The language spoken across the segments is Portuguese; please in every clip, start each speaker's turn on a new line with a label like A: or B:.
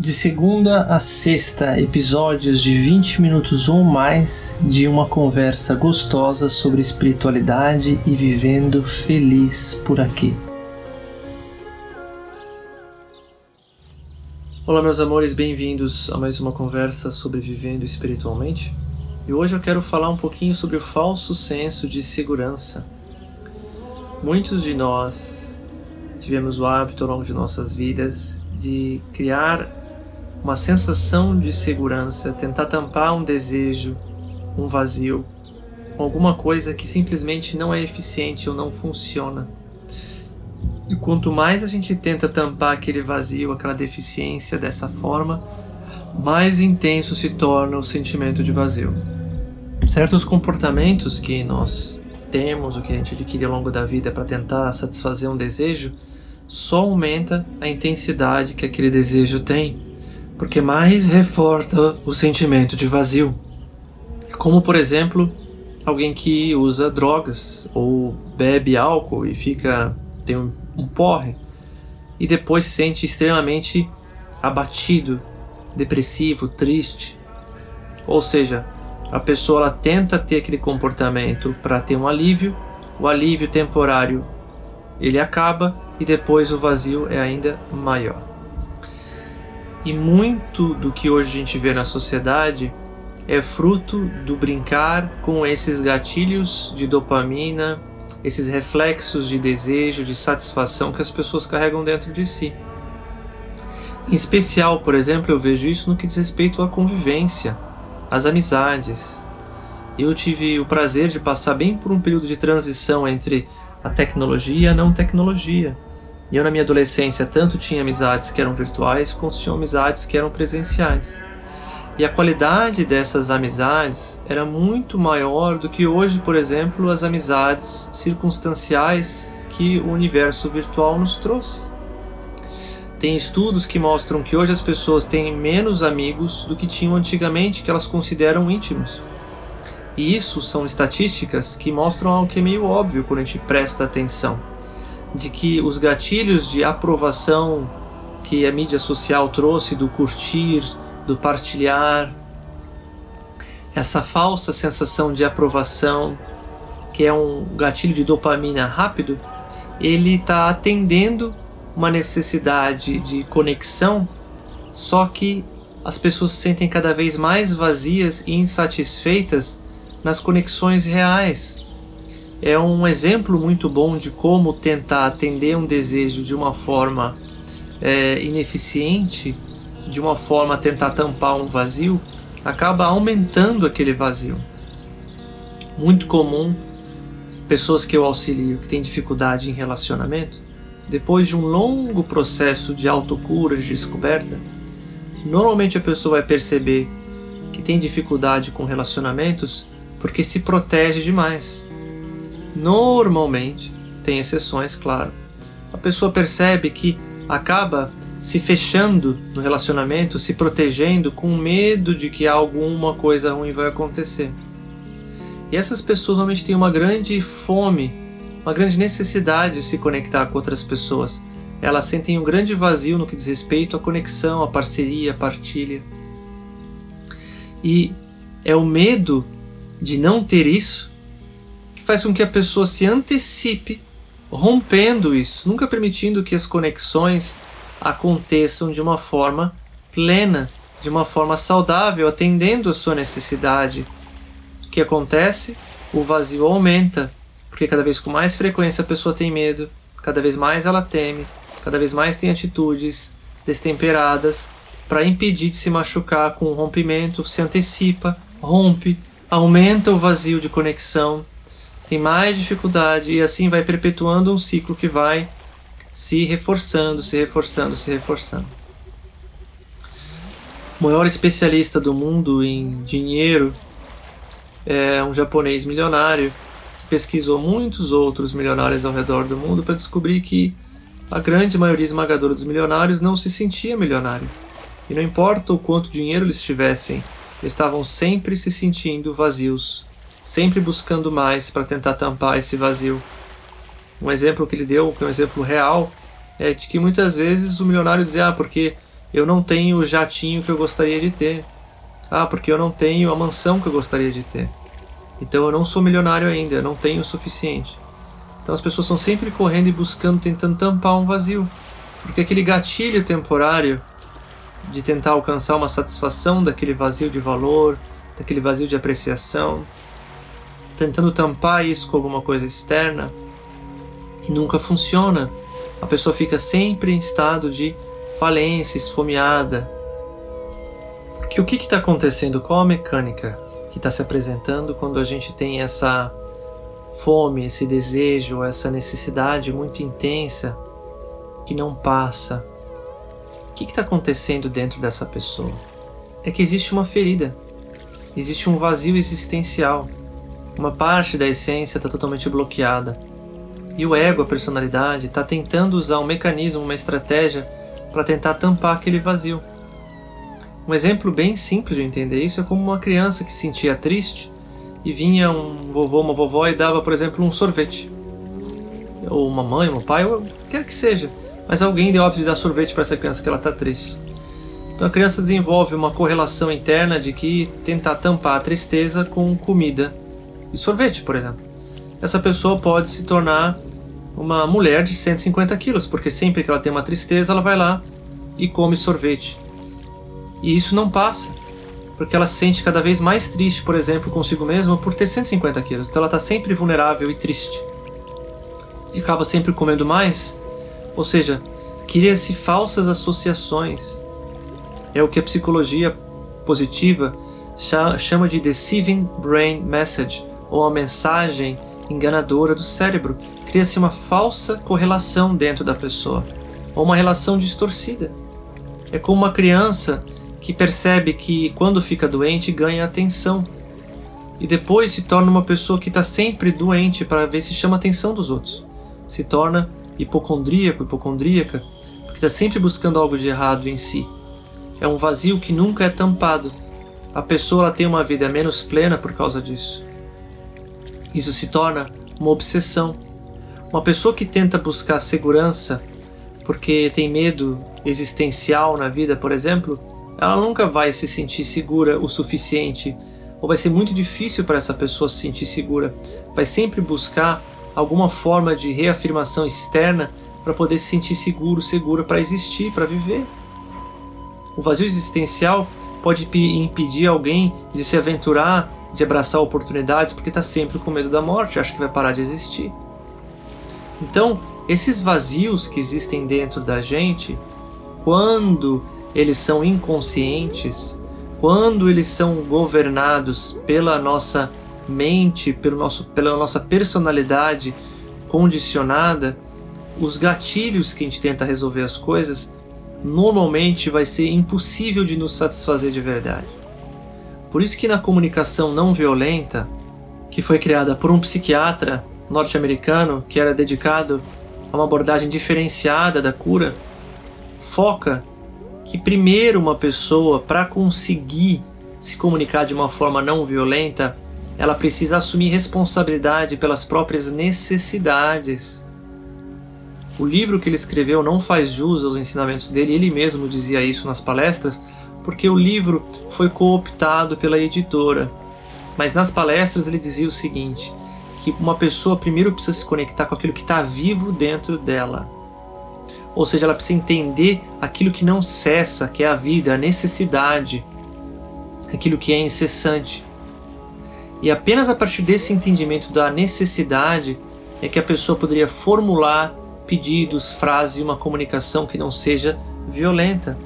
A: De segunda a sexta, episódios de 20 minutos ou mais de uma conversa gostosa sobre espiritualidade e vivendo feliz por aqui. Olá, meus amores, bem-vindos a mais uma conversa sobre vivendo espiritualmente. E hoje eu quero falar um pouquinho sobre o falso senso de segurança. Muitos de nós tivemos o hábito ao longo de nossas vidas de criar uma sensação de segurança, tentar tampar um desejo, um vazio, alguma coisa que simplesmente não é eficiente ou não funciona. E quanto mais a gente tenta tampar aquele vazio, aquela deficiência dessa forma, mais intenso se torna o sentimento de vazio. Certos comportamentos que nós temos, o que a gente adquire ao longo da vida para tentar satisfazer um desejo, só aumenta a intensidade que aquele desejo tem porque mais reforça o sentimento de vazio. É como, por exemplo, alguém que usa drogas ou bebe álcool e fica tem um, um porre e depois se sente extremamente abatido, depressivo, triste. Ou seja, a pessoa ela tenta ter aquele comportamento para ter um alívio, o alívio temporário ele acaba e depois o vazio é ainda maior. E muito do que hoje a gente vê na sociedade é fruto do brincar com esses gatilhos de dopamina, esses reflexos de desejo, de satisfação que as pessoas carregam dentro de si. Em especial, por exemplo, eu vejo isso no que diz respeito à convivência, às amizades. Eu tive o prazer de passar bem por um período de transição entre a tecnologia e a não tecnologia. E eu, na minha adolescência, tanto tinha amizades que eram virtuais, quanto tinha amizades que eram presenciais. E a qualidade dessas amizades era muito maior do que hoje, por exemplo, as amizades circunstanciais que o universo virtual nos trouxe. Tem estudos que mostram que hoje as pessoas têm menos amigos do que tinham antigamente, que elas consideram íntimos. E isso são estatísticas que mostram algo que é meio óbvio quando a gente presta atenção de que os gatilhos de aprovação que a mídia social trouxe do curtir, do partilhar, essa falsa sensação de aprovação, que é um gatilho de dopamina rápido, ele está atendendo uma necessidade de conexão, só que as pessoas se sentem cada vez mais vazias e insatisfeitas nas conexões reais, é um exemplo muito bom de como tentar atender um desejo de uma forma é, ineficiente, de uma forma tentar tampar um vazio, acaba aumentando aquele vazio. Muito comum, pessoas que eu auxilio que têm dificuldade em relacionamento, depois de um longo processo de autocura, de descoberta, normalmente a pessoa vai perceber que tem dificuldade com relacionamentos porque se protege demais Normalmente, tem exceções, claro. A pessoa percebe que acaba se fechando no relacionamento, se protegendo com medo de que alguma coisa ruim vai acontecer. E essas pessoas normalmente têm uma grande fome, uma grande necessidade de se conectar com outras pessoas. Elas sentem um grande vazio no que diz respeito à conexão, à parceria, à partilha. E é o medo de não ter isso faz com que a pessoa se antecipe, rompendo isso, nunca permitindo que as conexões aconteçam de uma forma plena, de uma forma saudável, atendendo a sua necessidade. O que acontece? O vazio aumenta, porque cada vez com mais frequência a pessoa tem medo, cada vez mais ela teme, cada vez mais tem atitudes destemperadas para impedir de se machucar com o rompimento, se antecipa, rompe, aumenta o vazio de conexão tem mais dificuldade e assim vai perpetuando um ciclo que vai se reforçando, se reforçando, se reforçando. O maior especialista do mundo em dinheiro é um japonês milionário que pesquisou muitos outros milionários ao redor do mundo para descobrir que a grande maioria esmagadora dos milionários não se sentia milionário. E não importa o quanto dinheiro eles tivessem, eles estavam sempre se sentindo vazios, sempre buscando mais para tentar tampar esse vazio. Um exemplo que ele deu, que é um exemplo real, é de que muitas vezes o milionário dizia: Ah, porque eu não tenho o jatinho que eu gostaria de ter. Ah, porque eu não tenho a mansão que eu gostaria de ter. Então eu não sou milionário ainda, eu não tenho o suficiente. Então as pessoas estão sempre correndo e buscando, tentando tampar um vazio. Porque aquele gatilho temporário de tentar alcançar uma satisfação daquele vazio de valor, daquele vazio de apreciação, tentando tampar isso com alguma coisa externa, e nunca funciona. A pessoa fica sempre em estado de falência, esfomeada. Porque o que está acontecendo? Qual a mecânica que está se apresentando quando a gente tem essa fome, esse desejo, essa necessidade muito intensa que não passa? O que está acontecendo dentro dessa pessoa? É que existe uma ferida, existe um vazio existencial. Uma parte da essência está totalmente bloqueada. E o ego, a personalidade, está tentando usar um mecanismo, uma estratégia para tentar tampar aquele vazio. Um exemplo bem simples de entender isso é como uma criança que se sentia triste e vinha um vovô, uma vovó e dava, por exemplo, um sorvete. Ou uma mãe, um pai, ou quer que seja. Mas alguém deu óbvio de dar sorvete para essa criança que ela está triste. Então a criança desenvolve uma correlação interna de que tentar tampar a tristeza com comida e sorvete, por exemplo. Essa pessoa pode se tornar uma mulher de 150 quilos, porque sempre que ela tem uma tristeza, ela vai lá e come sorvete. E isso não passa, porque ela se sente cada vez mais triste, por exemplo, consigo mesma por ter 150 quilos. Então ela está sempre vulnerável e triste. E acaba sempre comendo mais. Ou seja, cria-se falsas associações. É o que a psicologia positiva chama de deceiving brain message, ou a mensagem enganadora do cérebro. Cria-se uma falsa correlação dentro da pessoa, ou uma relação distorcida. É como uma criança que percebe que quando fica doente ganha atenção e depois se torna uma pessoa que está sempre doente para ver se chama a atenção dos outros. Se torna hipocondríaco, hipocondríaca, porque está sempre buscando algo de errado em si. É um vazio que nunca é tampado. A pessoa tem uma vida menos plena por causa disso. Isso se torna uma obsessão. Uma pessoa que tenta buscar segurança porque tem medo existencial na vida, por exemplo, ela nunca vai se sentir segura o suficiente, ou vai ser muito difícil para essa pessoa se sentir segura. Vai sempre buscar alguma forma de reafirmação externa para poder se sentir seguro, segura para existir, para viver. O vazio existencial pode impedir alguém de se aventurar, de abraçar oportunidades, porque está sempre com medo da morte, acha que vai parar de existir. Então, esses vazios que existem dentro da gente, quando eles são inconscientes, quando eles são governados pela nossa mente, pelo nosso, pela nossa personalidade condicionada, os gatilhos que a gente tenta resolver as coisas normalmente vai ser impossível de nos satisfazer de verdade. Por isso que na comunicação não violenta, que foi criada por um psiquiatra norte-americano que era dedicado a uma abordagem diferenciada da cura, foca que primeiro uma pessoa para conseguir se comunicar de uma forma não violenta, ela precisa assumir responsabilidade pelas próprias necessidades. O livro que ele escreveu não faz jus aos ensinamentos dele, ele mesmo dizia isso nas palestras, porque o livro foi cooptado pela editora. Mas nas palestras ele dizia o seguinte: que uma pessoa primeiro precisa se conectar com aquilo que está vivo dentro dela. Ou seja, ela precisa entender aquilo que não cessa, que é a vida, a necessidade, aquilo que é incessante. E apenas a partir desse entendimento da necessidade é que a pessoa poderia formular pedidos, frases e uma comunicação que não seja violenta.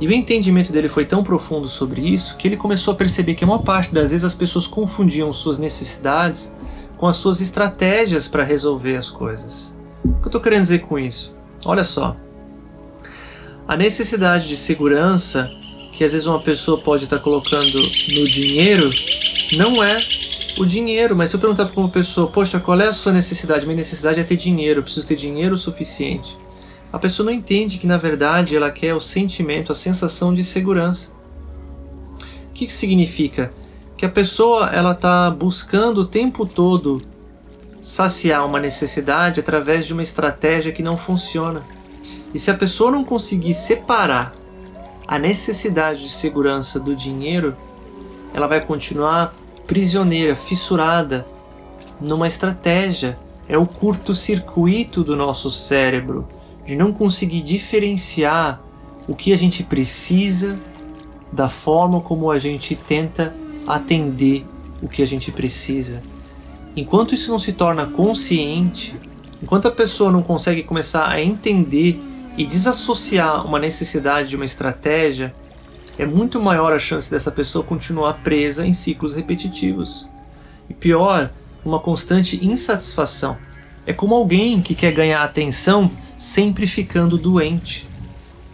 A: E o entendimento dele foi tão profundo sobre isso que ele começou a perceber que uma parte das vezes as pessoas confundiam suas necessidades com as suas estratégias para resolver as coisas. O que eu estou querendo dizer com isso? Olha só. A necessidade de segurança que às vezes uma pessoa pode estar colocando no dinheiro não é o dinheiro, mas se eu perguntar para uma pessoa, poxa, qual é a sua necessidade? Minha necessidade é ter dinheiro, eu preciso ter dinheiro suficiente. A pessoa não entende que na verdade ela quer o sentimento, a sensação de segurança. O que, que significa? Que a pessoa ela está buscando o tempo todo saciar uma necessidade através de uma estratégia que não funciona. E se a pessoa não conseguir separar a necessidade de segurança do dinheiro, ela vai continuar prisioneira, fissurada numa estratégia. É o curto-circuito do nosso cérebro de não conseguir diferenciar o que a gente precisa da forma como a gente tenta atender o que a gente precisa. Enquanto isso não se torna consciente, enquanto a pessoa não consegue começar a entender e desassociar uma necessidade de uma estratégia, é muito maior a chance dessa pessoa continuar presa em ciclos repetitivos. E pior, uma constante insatisfação. É como alguém que quer ganhar atenção sempre ficando doente.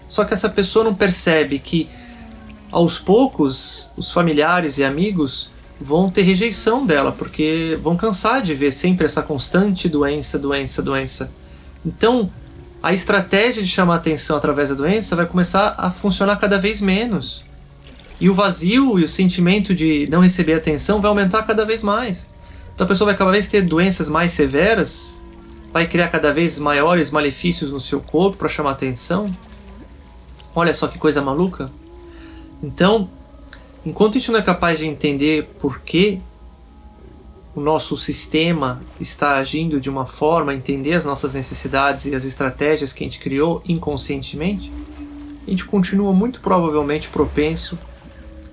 A: Só que essa pessoa não percebe que aos poucos os familiares e amigos vão ter rejeição dela, porque vão cansar de ver sempre essa constante doença, doença, doença. Então, a estratégia de chamar atenção através da doença vai começar a funcionar cada vez menos. E o vazio e o sentimento de não receber atenção vai aumentar cada vez mais. Então a pessoa vai cada vez ter doenças mais severas, vai criar cada vez maiores malefícios no seu corpo para chamar atenção. Olha só que coisa maluca. Então, enquanto a gente não é capaz de entender por que o nosso sistema está agindo de uma forma, entender as nossas necessidades e as estratégias que a gente criou inconscientemente, a gente continua muito provavelmente propenso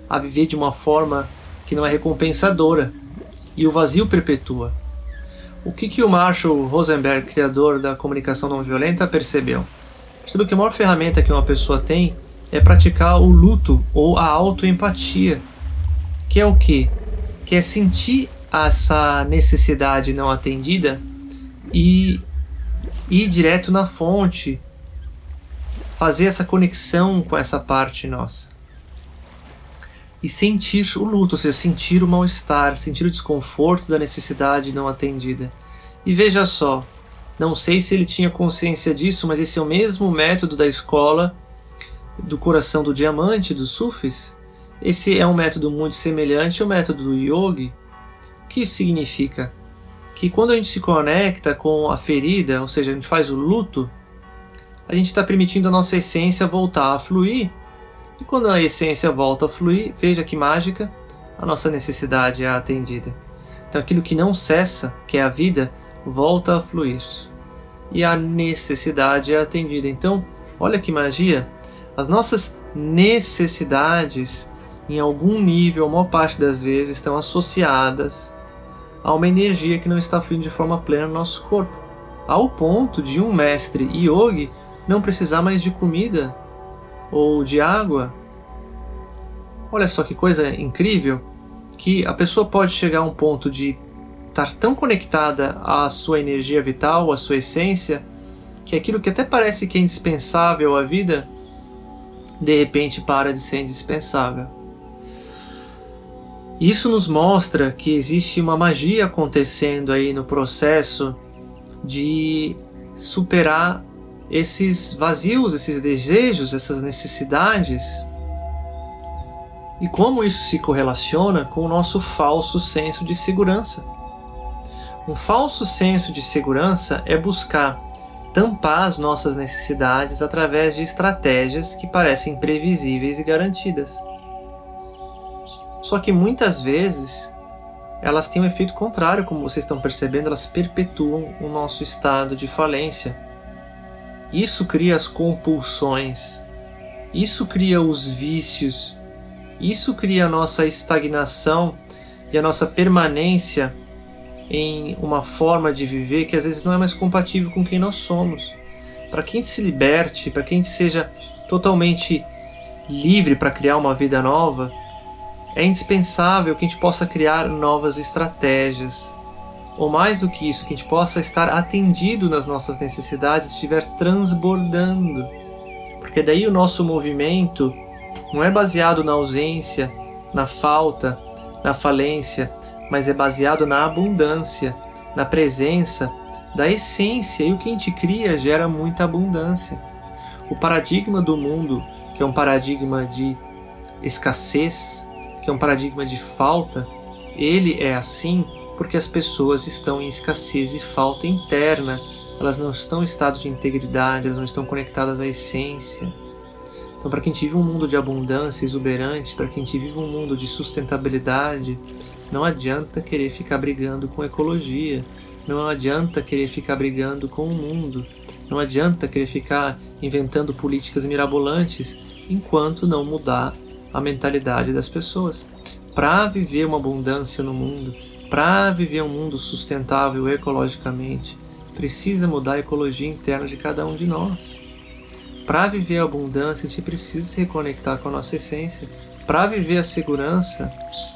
A: a viver de uma forma que não é recompensadora e o vazio perpetua. O que, que o Marshall Rosenberg, criador da comunicação não violenta, percebeu? Percebeu que a maior ferramenta que uma pessoa tem é praticar o luto ou a autoempatia, que é o que? Que é sentir essa necessidade não atendida e ir direto na fonte, fazer essa conexão com essa parte nossa. E sentir o luto, ou seja, sentir o mal-estar, sentir o desconforto da necessidade não atendida. E veja só, não sei se ele tinha consciência disso, mas esse é o mesmo método da escola do coração do diamante, dos sufis. Esse é um método muito semelhante ao método do yogi, que significa? Que quando a gente se conecta com a ferida, ou seja, a gente faz o luto, a gente está permitindo a nossa essência voltar a fluir. E quando a essência volta a fluir, veja que mágica, a nossa necessidade é atendida. Então aquilo que não cessa, que é a vida, volta a fluir. E a necessidade é atendida. Então, olha que magia! As nossas necessidades, em algum nível, a maior parte das vezes, estão associadas a uma energia que não está fluindo de forma plena no nosso corpo, ao ponto de um mestre yogi não precisar mais de comida ou de água. Olha só que coisa incrível que a pessoa pode chegar a um ponto de estar tão conectada à sua energia vital, à sua essência, que aquilo que até parece que é indispensável à vida, de repente para de ser indispensável. Isso nos mostra que existe uma magia acontecendo aí no processo de superar esses vazios, esses desejos, essas necessidades. E como isso se correlaciona com o nosso falso senso de segurança. Um falso senso de segurança é buscar tampar as nossas necessidades através de estratégias que parecem previsíveis e garantidas. Só que muitas vezes elas têm um efeito contrário, como vocês estão percebendo, elas perpetuam o nosso estado de falência. Isso cria as compulsões, isso cria os vícios, isso cria a nossa estagnação e a nossa permanência em uma forma de viver que às vezes não é mais compatível com quem nós somos. Para que a gente se liberte, para que a gente seja totalmente livre para criar uma vida nova, é indispensável que a gente possa criar novas estratégias. Ou mais do que isso, que a gente possa estar atendido nas nossas necessidades, estiver transbordando. Porque daí o nosso movimento não é baseado na ausência, na falta, na falência, mas é baseado na abundância, na presença da essência e o que a gente cria gera muita abundância. O paradigma do mundo, que é um paradigma de escassez, que é um paradigma de falta, ele é assim porque as pessoas estão em escassez e falta interna, elas não estão em estado de integridade, elas não estão conectadas à essência. Então, para quem vive um mundo de abundância exuberante, para quem vive um mundo de sustentabilidade, não adianta querer ficar brigando com ecologia, não adianta querer ficar brigando com o mundo, não adianta querer ficar inventando políticas mirabolantes enquanto não mudar a mentalidade das pessoas. Para viver uma abundância no mundo, para viver um mundo sustentável ecologicamente, precisa mudar a ecologia interna de cada um de nós. Para viver a abundância, a gente precisa se reconectar com a nossa essência. Para viver a segurança,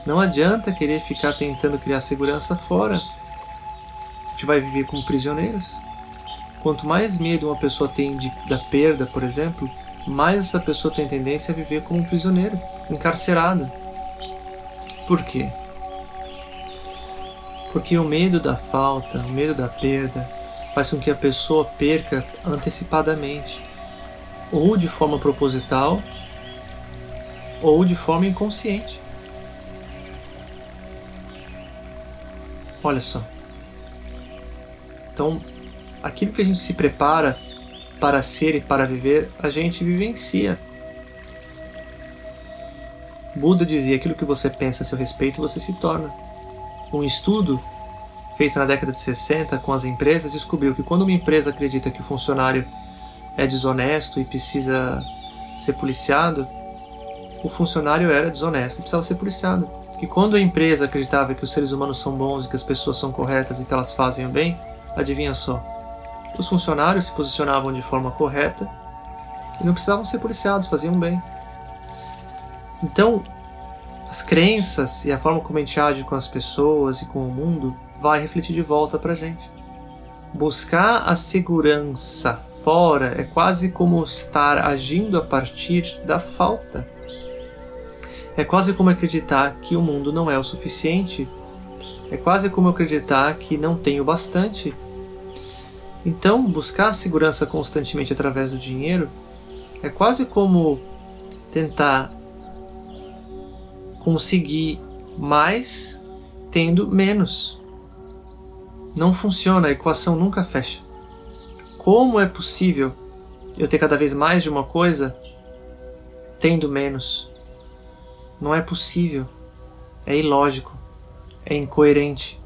A: não adianta querer ficar tentando criar segurança fora. A gente vai viver como prisioneiros. Quanto mais medo uma pessoa tem de, da perda, por exemplo, mais essa pessoa tem tendência a viver como um prisioneiro, encarcerado. Por quê? Porque o medo da falta, o medo da perda, faz com que a pessoa perca antecipadamente, ou de forma proposital, ou de forma inconsciente. Olha só. Então, aquilo que a gente se prepara para ser e para viver, a gente vivencia. Buda dizia: aquilo que você pensa a seu respeito, você se torna. Um estudo feito na década de 60 com as empresas descobriu que quando uma empresa acredita que o funcionário é desonesto e precisa ser policiado, o funcionário era desonesto e precisava ser policiado. E quando a empresa acreditava que os seres humanos são bons e que as pessoas são corretas e que elas fazem o bem, adivinha só, os funcionários se posicionavam de forma correta e não precisavam ser policiados, faziam bem. Então, as crenças e a forma como a gente age com as pessoas e com o mundo vai refletir de volta pra gente. Buscar a segurança fora é quase como estar agindo a partir da falta. É quase como acreditar que o mundo não é o suficiente. É quase como acreditar que não tenho bastante então, buscar a segurança constantemente através do dinheiro é quase como tentar conseguir mais tendo menos. Não funciona, a equação nunca fecha. Como é possível eu ter cada vez mais de uma coisa tendo menos? Não é possível. É ilógico. É incoerente.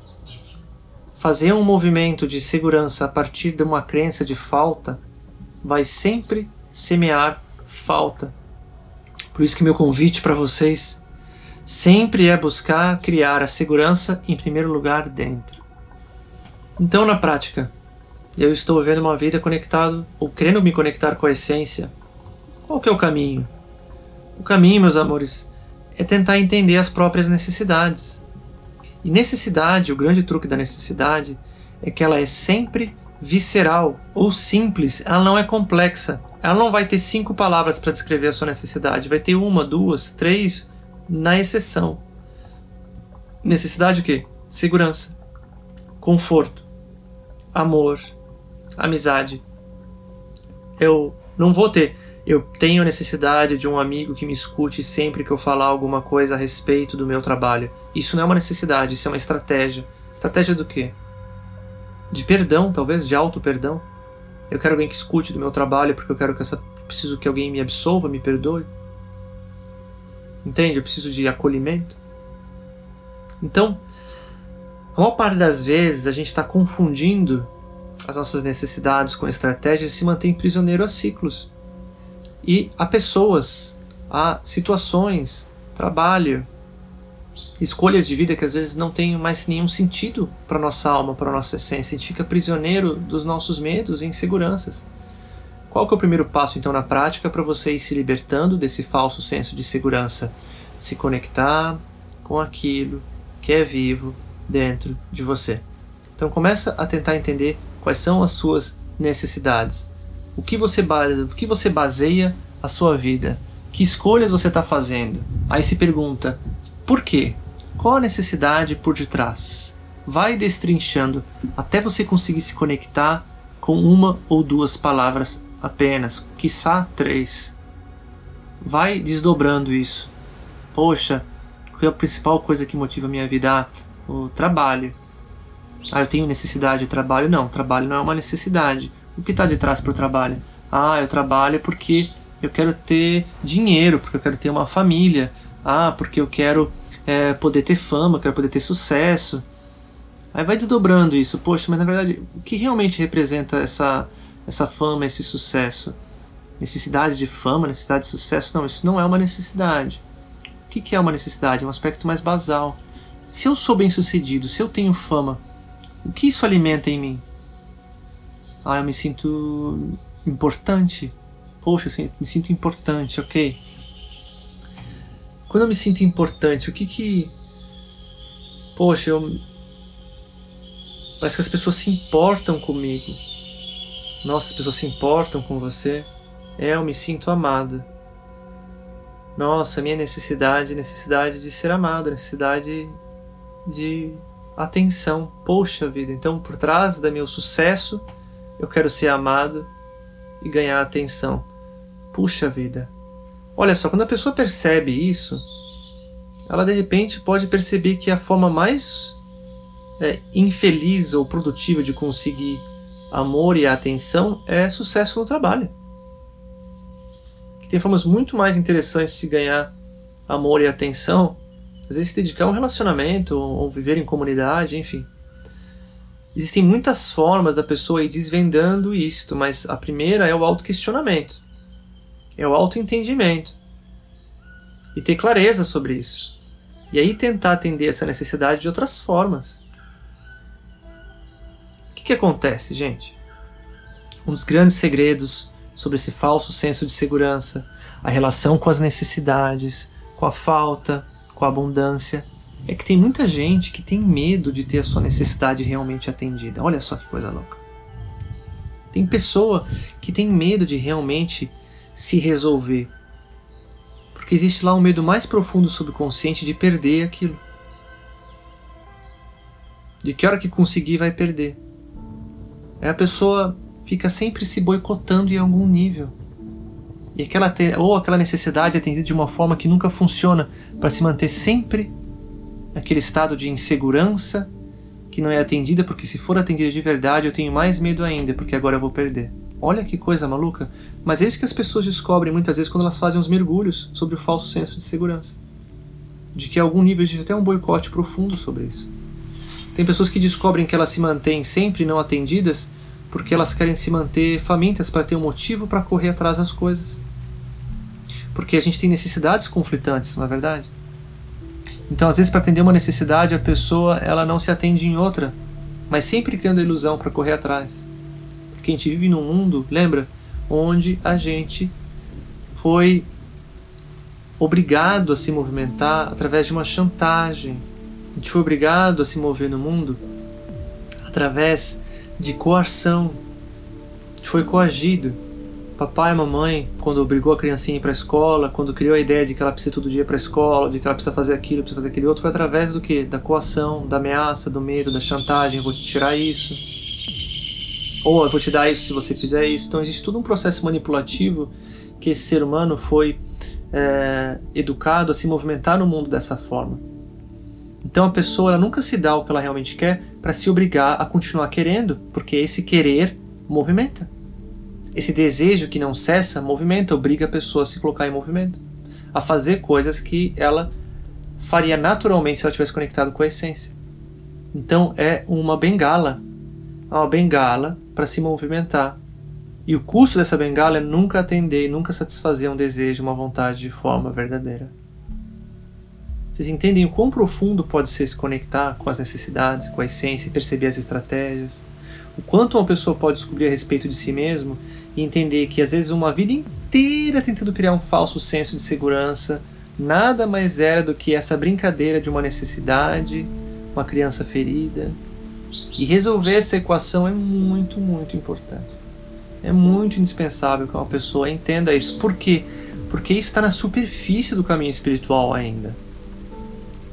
A: Fazer um movimento de segurança a partir de uma crença de falta vai sempre semear falta. Por isso que meu convite para vocês sempre é buscar criar a segurança em primeiro lugar dentro. Então, na prática, eu estou vendo uma vida conectado ou querendo me conectar com a essência. Qual que é o caminho? O caminho, meus amores, é tentar entender as próprias necessidades. E necessidade, o grande truque da necessidade, é que ela é sempre visceral ou simples, ela não é complexa. Ela não vai ter cinco palavras para descrever a sua necessidade, vai ter uma, duas, três, na exceção. Necessidade o quê? Segurança, conforto, amor, amizade. Eu não vou ter eu tenho necessidade de um amigo que me escute sempre que eu falar alguma coisa a respeito do meu trabalho. Isso não é uma necessidade, isso é uma estratégia. Estratégia do quê? De perdão, talvez, de auto-perdão. Eu quero alguém que escute do meu trabalho porque eu quero que essa preciso que alguém me absolva, me perdoe. Entende? Eu preciso de acolhimento. Então, a maior parte das vezes a gente está confundindo as nossas necessidades com estratégias e se mantém prisioneiro a ciclos e a pessoas, a situações, trabalho, escolhas de vida que às vezes não têm mais nenhum sentido para nossa alma, para nossa essência. A gente fica prisioneiro dos nossos medos e inseguranças. Qual que é o primeiro passo então na prática para você ir se libertando desse falso senso de segurança? Se conectar com aquilo que é vivo dentro de você. Então começa a tentar entender quais são as suas necessidades o que você, o que você baseia a sua vida? Que escolhas você está fazendo? Aí se pergunta, por quê? Qual a necessidade por detrás? Vai destrinchando até você conseguir se conectar com uma ou duas palavras apenas, quiçá três. Vai desdobrando isso. Poxa, qual é a principal coisa que motiva a minha vida? Ah, o trabalho. Ah, eu tenho necessidade de trabalho? Não, trabalho não é uma necessidade. O que está de trás para o trabalho? Ah, eu trabalho porque eu quero ter dinheiro, porque eu quero ter uma família, ah, porque eu quero é, poder ter fama, quero poder ter sucesso. Aí vai desdobrando isso, poxa, mas na verdade, o que realmente representa essa, essa fama, esse sucesso? Necessidade de fama, necessidade de sucesso? Não, isso não é uma necessidade. O que é uma necessidade? É um aspecto mais basal. Se eu sou bem sucedido, se eu tenho fama, o que isso alimenta em mim? Ah, eu me sinto importante. Poxa, assim, me sinto importante, ok. Quando eu me sinto importante, o que que. Poxa, eu. Parece que as pessoas se importam comigo. Nossa, as pessoas se importam com você. É, eu me sinto amado. Nossa, minha necessidade, necessidade de ser amado, necessidade de atenção. Poxa vida, então por trás do meu sucesso, eu quero ser amado e ganhar atenção. Puxa vida. Olha só, quando a pessoa percebe isso, ela de repente pode perceber que a forma mais é, infeliz ou produtiva de conseguir amor e atenção é sucesso no trabalho. Que tem formas muito mais interessantes de ganhar amor e atenção, às vezes se dedicar a um relacionamento ou viver em comunidade, enfim. Existem muitas formas da pessoa ir desvendando isto, mas a primeira é o autoquestionamento, é o autoentendimento e ter clareza sobre isso. E aí tentar atender essa necessidade de outras formas. Que acontece, gente? Um dos grandes segredos sobre esse falso senso de segurança, a relação com as necessidades, com a falta, com a abundância, é que tem muita gente que tem medo de ter a sua necessidade realmente atendida. Olha só que coisa louca. Tem pessoa que tem medo de realmente se resolver. Porque existe lá um medo mais profundo subconsciente de perder aquilo. De que hora que conseguir vai perder. A pessoa fica sempre se boicotando em algum nível. E aquela ou aquela necessidade é atendida de uma forma que nunca funciona para se manter sempre naquele estado de insegurança que não é atendida, porque se for atendida de verdade eu tenho mais medo ainda, porque agora eu vou perder. Olha que coisa maluca. Mas é isso que as pessoas descobrem muitas vezes quando elas fazem os mergulhos sobre o falso senso de segurança. De que há algum nível de até um boicote profundo sobre isso. Tem pessoas que descobrem que elas se mantêm sempre não atendidas porque elas querem se manter famintas para ter um motivo para correr atrás das coisas. Porque a gente tem necessidades conflitantes, não é verdade? Então, às vezes, para atender uma necessidade, a pessoa ela não se atende em outra, mas sempre criando a ilusão para correr atrás. Porque a gente vive num mundo, lembra, onde a gente foi obrigado a se movimentar através de uma chantagem. A gente foi obrigado a se mover no mundo através de coação. Gente foi coagido papai e mamãe, quando obrigou a criancinha para a escola, quando criou a ideia de que ela precisa todo dia para a escola, de que ela precisa fazer aquilo, precisa fazer aquele outro, foi através do que? Da coação, da ameaça, do medo, da chantagem, vou te tirar isso. Ou eu vou te dar isso se você fizer isso. Então existe todo um processo manipulativo que esse ser humano foi é, educado a se movimentar no mundo dessa forma. Então a pessoa ela nunca se dá o que ela realmente quer para se obrigar a continuar querendo, porque esse querer movimenta. Esse desejo que não cessa movimenta, obriga a pessoa a se colocar em movimento, a fazer coisas que ela faria naturalmente se ela tivesse conectado com a essência. Então é uma bengala, é uma bengala para se movimentar. E o custo dessa bengala é nunca atender nunca satisfazer um desejo, uma vontade de forma verdadeira. Vocês entendem o quão profundo pode ser se conectar com as necessidades, com a essência e perceber as estratégias? O quanto uma pessoa pode descobrir a respeito de si mesmo e entender que às vezes uma vida inteira tentando criar um falso senso de segurança nada mais era do que essa brincadeira de uma necessidade, uma criança ferida. E resolver essa equação é muito, muito importante. É muito indispensável que uma pessoa entenda isso. Por quê? Porque isso está na superfície do caminho espiritual ainda.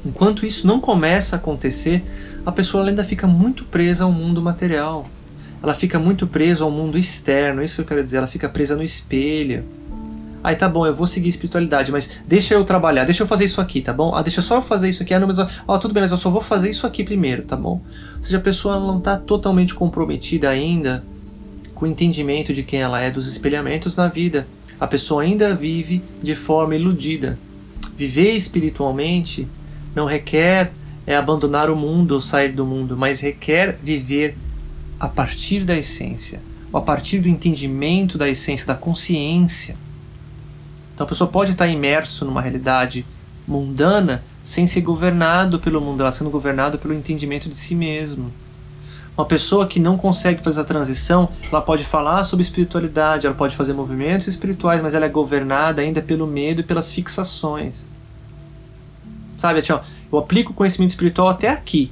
A: Enquanto isso não começa a acontecer, a pessoa ainda fica muito presa ao mundo material ela fica muito presa ao mundo externo, isso que eu quero dizer, ela fica presa no espelho. Aí tá bom, eu vou seguir espiritualidade, mas deixa eu trabalhar, deixa eu fazer isso aqui, tá bom? Ah, deixa só eu fazer isso aqui. Ah, não, mas tudo bem, mas eu só vou fazer isso aqui primeiro, tá bom? Ou seja, a pessoa não está totalmente comprometida ainda com o entendimento de quem ela é, dos espelhamentos na vida. a pessoa ainda vive de forma iludida. Viver espiritualmente não requer é abandonar o mundo ou sair do mundo, mas requer viver a partir da essência, ou a partir do entendimento da essência, da consciência. Então a pessoa pode estar imerso numa realidade mundana sem ser governado pelo mundo, ela sendo governado pelo entendimento de si mesmo. Uma pessoa que não consegue fazer a transição, ela pode falar sobre espiritualidade, ela pode fazer movimentos espirituais, mas ela é governada ainda pelo medo e pelas fixações. Sabe, assim, ó, eu aplico o conhecimento espiritual até aqui,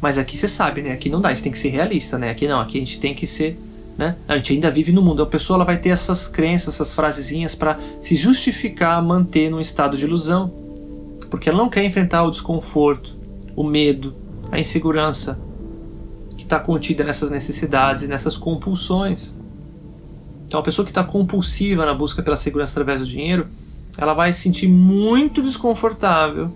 A: mas aqui você sabe, né? Aqui não dá, isso tem que ser realista, né? Aqui não, aqui a gente tem que ser, né? A gente ainda vive no mundo. A pessoa ela vai ter essas crenças, essas frasezinhas para se justificar, manter num estado de ilusão, porque ela não quer enfrentar o desconforto, o medo, a insegurança, está contida nessas necessidades e nessas compulsões. Então, a pessoa que está compulsiva na busca pela segurança através do dinheiro, ela vai se sentir muito desconfortável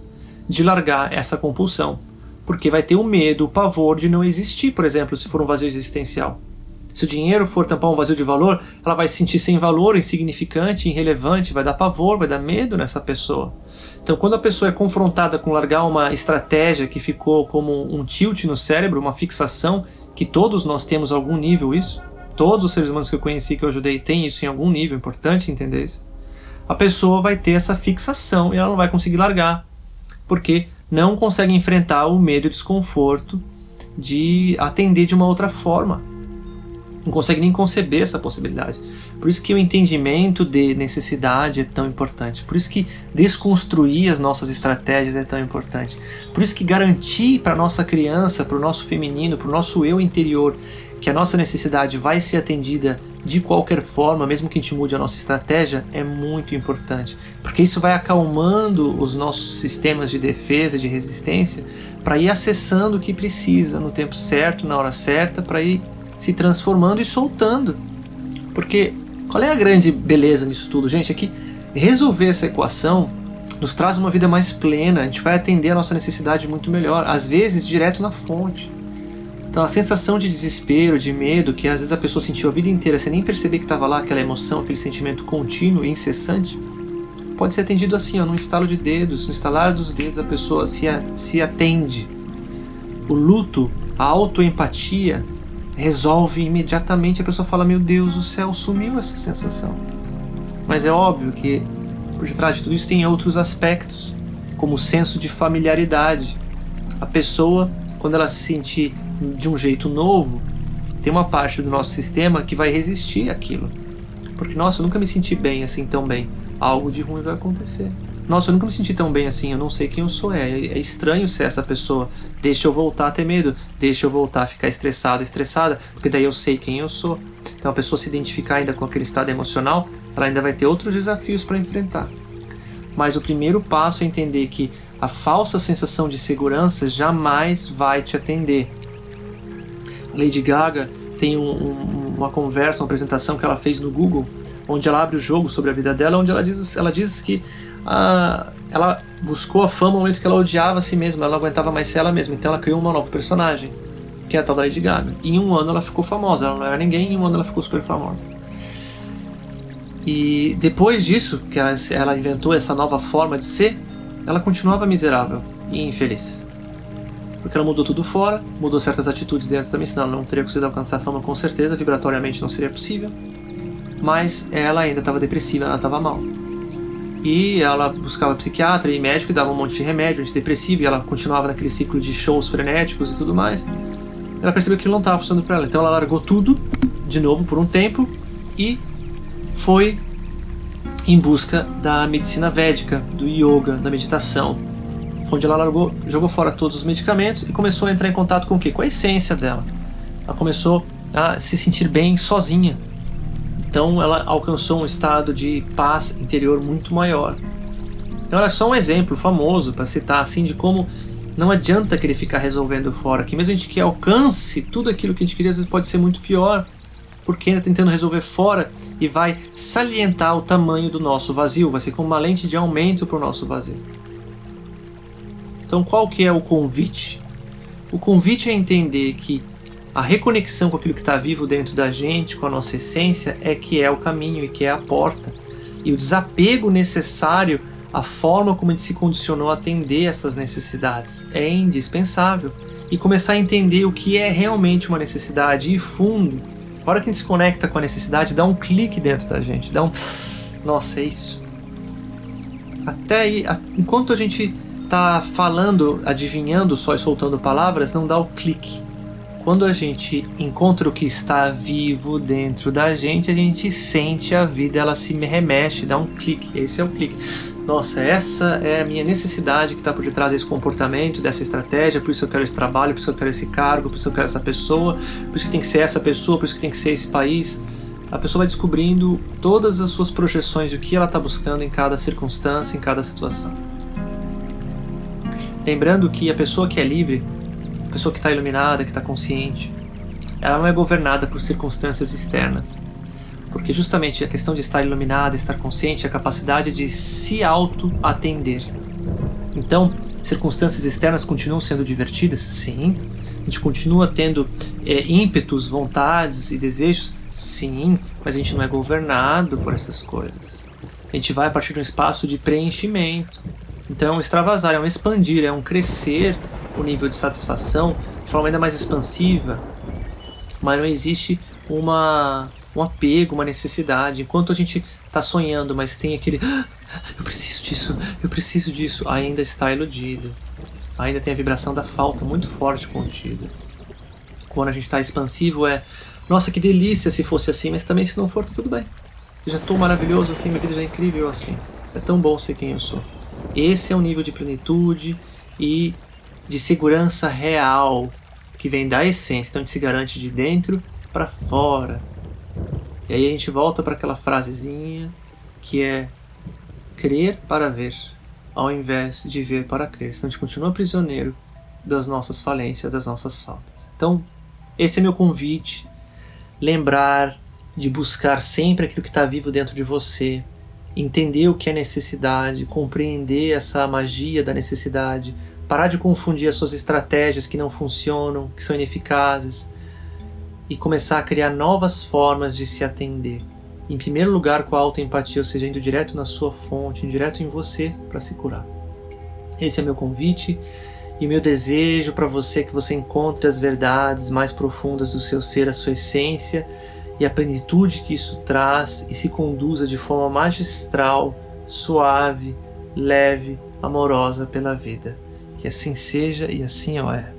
A: de largar essa compulsão, porque vai ter o medo, o pavor de não existir, por exemplo, se for um vazio existencial. Se o dinheiro for tampar um vazio de valor, ela vai se sentir sem valor, insignificante, irrelevante, vai dar pavor, vai dar medo nessa pessoa. Então, quando a pessoa é confrontada com largar uma estratégia que ficou como um tilt no cérebro, uma fixação, que todos nós temos algum nível isso, todos os seres humanos que eu conheci, que eu ajudei, têm isso em algum nível, importante entender isso. A pessoa vai ter essa fixação e ela não vai conseguir largar, porque não consegue enfrentar o medo e o desconforto de atender de uma outra forma. Não consegue nem conceber essa possibilidade. Por isso que o entendimento de necessidade é tão importante. Por isso que desconstruir as nossas estratégias é tão importante. Por isso que garantir para nossa criança, para o nosso feminino, para o nosso eu interior, que a nossa necessidade vai ser atendida de qualquer forma, mesmo que a gente mude a nossa estratégia, é muito importante. Porque isso vai acalmando os nossos sistemas de defesa, de resistência, para ir acessando o que precisa no tempo certo, na hora certa, para ir se transformando e soltando. Porque qual é a grande beleza nisso tudo, gente? É que resolver essa equação nos traz uma vida mais plena, a gente vai atender a nossa necessidade muito melhor, às vezes direto na fonte. Então a sensação de desespero, de medo, que às vezes a pessoa sentiu a vida inteira sem nem perceber que estava lá, aquela emoção, aquele sentimento contínuo e incessante, pode ser atendido assim, ó, num estalo de dedos, no estalar dos dedos a pessoa se, a, se atende. O luto, a autoempatia, resolve imediatamente. A pessoa fala: Meu Deus, o céu sumiu essa sensação. Mas é óbvio que por detrás de tudo isso tem outros aspectos, como o senso de familiaridade. A pessoa, quando ela se sentir de um jeito novo, tem uma parte do nosso sistema que vai resistir àquilo. Porque, nossa, eu nunca me senti bem assim tão bem. Algo de ruim vai acontecer. Nossa, eu nunca me senti tão bem assim, eu não sei quem eu sou. É, é estranho ser essa pessoa. Deixa eu voltar a ter medo, deixa eu voltar a ficar estressado, estressada, porque daí eu sei quem eu sou. Então a pessoa se identificar ainda com aquele estado emocional, ela ainda vai ter outros desafios para enfrentar. Mas o primeiro passo é entender que a falsa sensação de segurança jamais vai te atender. Lady Gaga tem um, um, uma conversa, uma apresentação que ela fez no Google, onde ela abre o jogo sobre a vida dela, onde ela diz, ela diz que a, ela buscou a fama no momento que ela odiava a si mesma, ela não aguentava mais ser ela mesma, então ela criou uma nova personagem, que é a tal da Lady Gaga. Em um ano ela ficou famosa, ela não era ninguém, em um ano ela ficou super famosa. E depois disso, que ela, ela inventou essa nova forma de ser, ela continuava miserável e infeliz. Porque ela mudou tudo fora, mudou certas atitudes dentro da missão, ela não teria conseguido alcançar a fama com certeza, vibratoriamente não seria possível. Mas ela ainda estava depressiva, ela estava mal. E ela buscava psiquiatra e médico e dava um monte de remédio antidepressivo e ela continuava naquele ciclo de shows frenéticos e tudo mais. Ela percebeu que não estava funcionando para ela. Então ela largou tudo de novo por um tempo e foi em busca da medicina védica, do yoga, da meditação. Onde ela largou, jogou fora todos os medicamentos e começou a entrar em contato com o quê? Com a essência dela. Ela começou a se sentir bem sozinha, então ela alcançou um estado de paz interior muito maior. Então é só um exemplo famoso para citar assim de como não adianta querer ficar resolvendo fora, que mesmo a gente que alcance tudo aquilo que a gente queria, às vezes pode ser muito pior, porque ainda tentando resolver fora e vai salientar o tamanho do nosso vazio, vai ser como uma lente de aumento para o nosso vazio. Então qual que é o convite? O convite é entender que a reconexão com aquilo que está vivo dentro da gente, com a nossa essência, é que é o caminho e que é a porta e o desapego necessário à forma como a gente se condicionou a atender essas necessidades. É indispensável. E começar a entender o que é realmente uma necessidade e fundo. A hora que a gente se conecta com a necessidade, dá um clique dentro da gente, dá um. Nossa, é isso. Até aí, enquanto a gente tá falando, adivinhando só e soltando palavras, não dá o clique. Quando a gente encontra o que está vivo dentro da gente, a gente sente a vida, ela se remexe, dá um clique. Esse é o clique. Nossa, essa é a minha necessidade que está por detrás desse comportamento, dessa estratégia, por isso eu quero esse trabalho, por isso eu quero esse cargo, por isso eu quero essa pessoa, por isso que tem que ser essa pessoa, por isso que tem que ser esse país. A pessoa vai descobrindo todas as suas projeções o que ela está buscando em cada circunstância, em cada situação. Lembrando que a pessoa que é livre pessoa que está iluminada, que está consciente, ela não é governada por circunstâncias externas. Porque justamente a questão de estar iluminada, estar consciente, é a capacidade de se auto-atender. Então, circunstâncias externas continuam sendo divertidas? Sim. A gente continua tendo é, ímpetos, vontades e desejos? Sim. Mas a gente não é governado por essas coisas. A gente vai a partir de um espaço de preenchimento. Então, extravasar, é um expandir, é um crescer o nível de satisfação de forma ainda mais expansiva, mas não existe uma, um apego, uma necessidade. Enquanto a gente está sonhando, mas tem aquele ah, eu preciso disso, eu preciso disso, ainda está iludido. Ainda tem a vibração da falta muito forte contida. Quando a gente está expansivo é nossa, que delícia se fosse assim, mas também se não for, tá tudo bem. Eu já estou maravilhoso assim, minha vida já é incrível assim. É tão bom ser quem eu sou. Esse é o nível de plenitude e de segurança real que vem da essência, então a gente se garante de dentro para fora. E aí a gente volta para aquela frasezinha que é crer para ver, ao invés de ver para crer. Senão a gente continua prisioneiro das nossas falências, das nossas faltas. Então, esse é meu convite. Lembrar de buscar sempre aquilo que está vivo dentro de você, entender o que é necessidade, compreender essa magia da necessidade, parar de confundir as suas estratégias que não funcionam, que são ineficazes e começar a criar novas formas de se atender. Em primeiro lugar, com a autoempatia, ou seja, indo direto na sua fonte, direto em você para se curar. Esse é meu convite e meu desejo para você que você encontre as verdades mais profundas do seu ser, a sua essência e a plenitude que isso traz e se conduza de forma magistral, suave, leve, amorosa pela vida. Que assim seja e assim é.